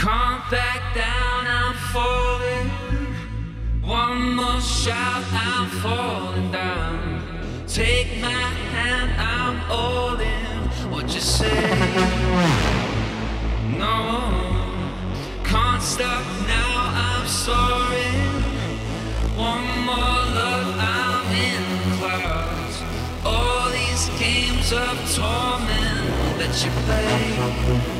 Can't back down, I'm falling. One more shout, I'm falling down. Take my hand, I'm all in. What you say? No, can't stop now, I'm sorry. One more love, I'm in the clouds. All these games of torment that you play.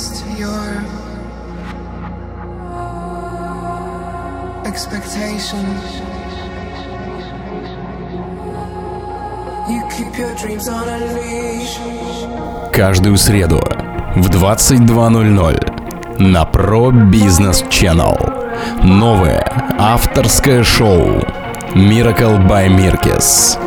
against your expectation. You keep your dreams on a leash. Каждую среду в 22.00 на Pro Business Channel. Новое авторское шоу Miracle by Mirkis.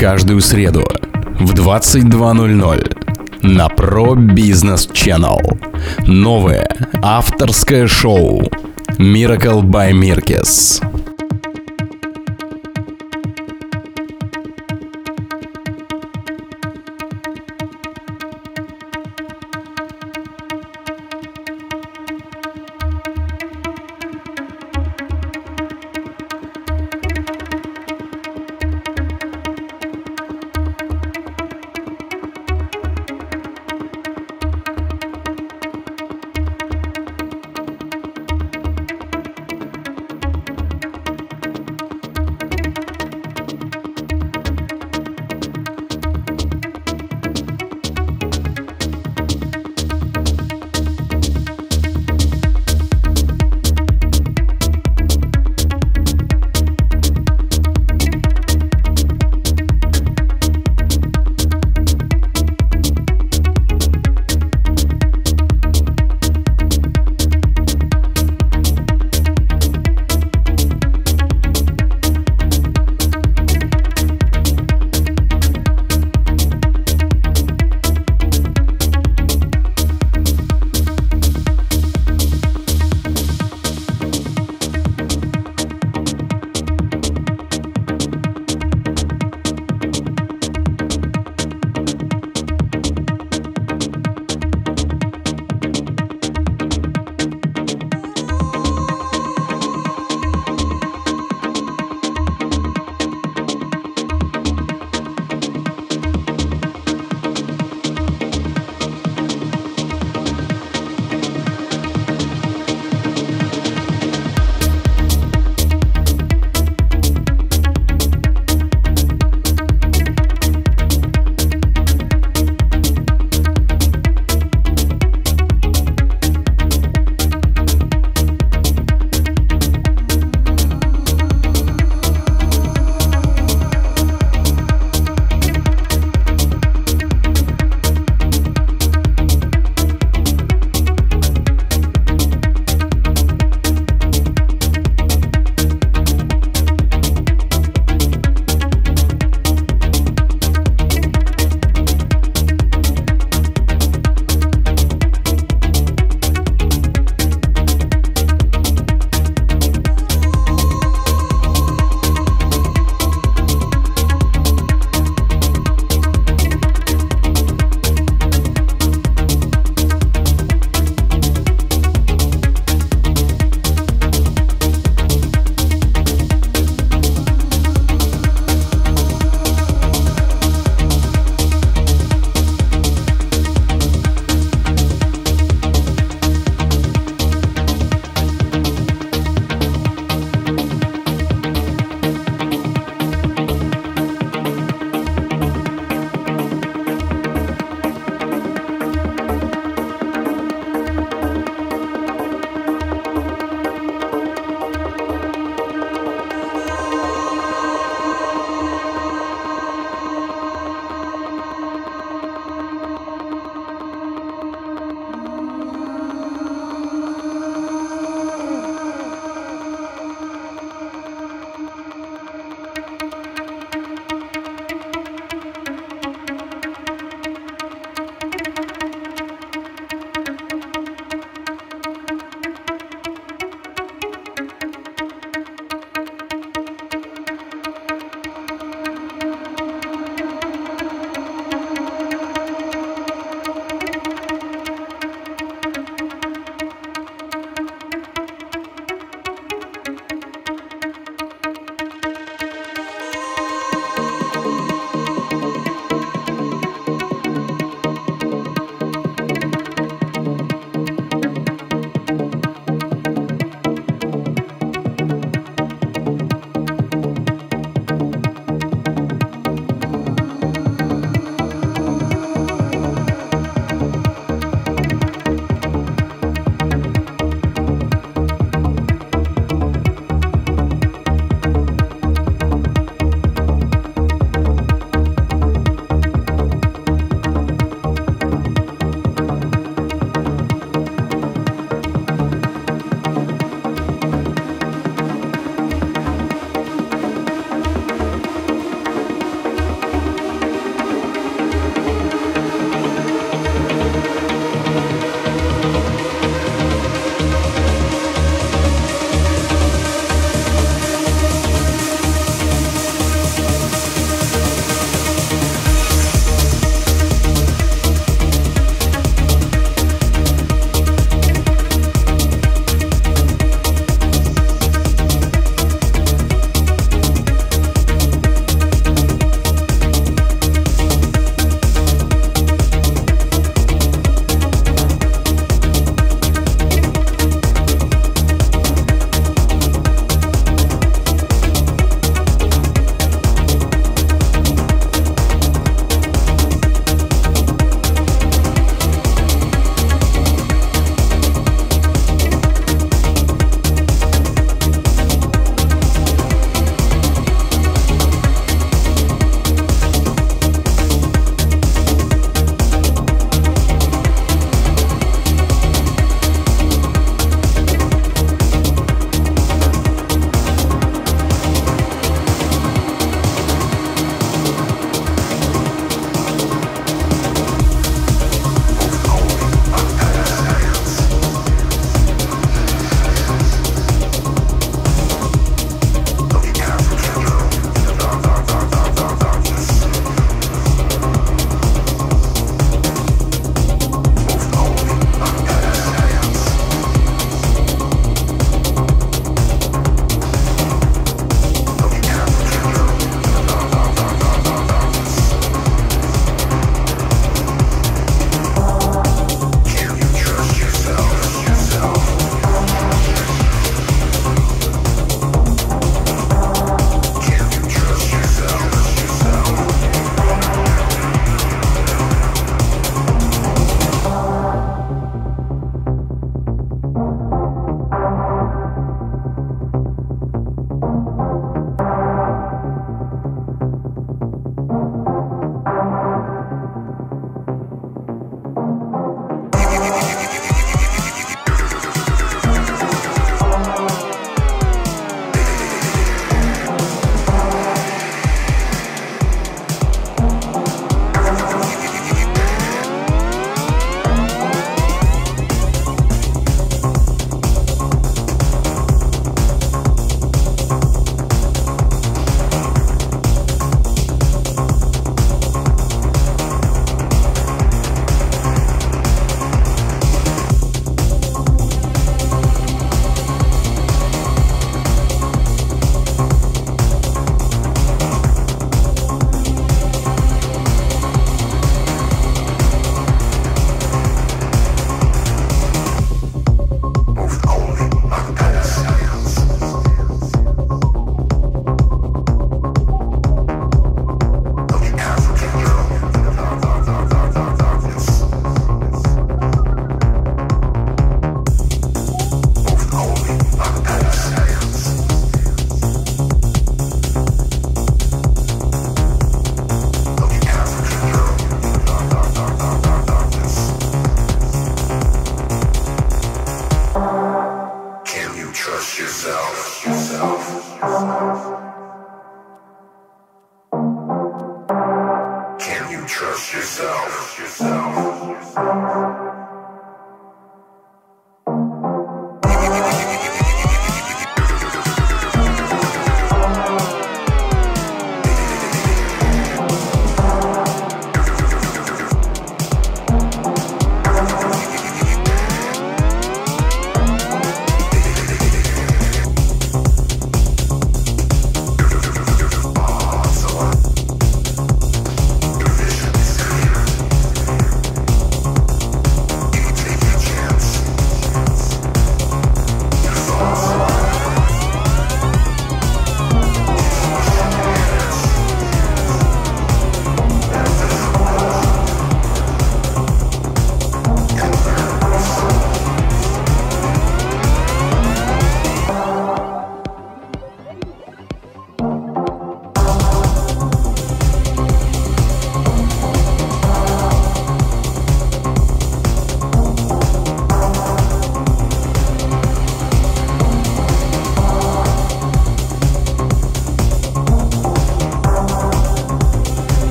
Каждую среду в 22.00 на Pro Business Channel. Новое авторское шоу Miracle by Mirkes.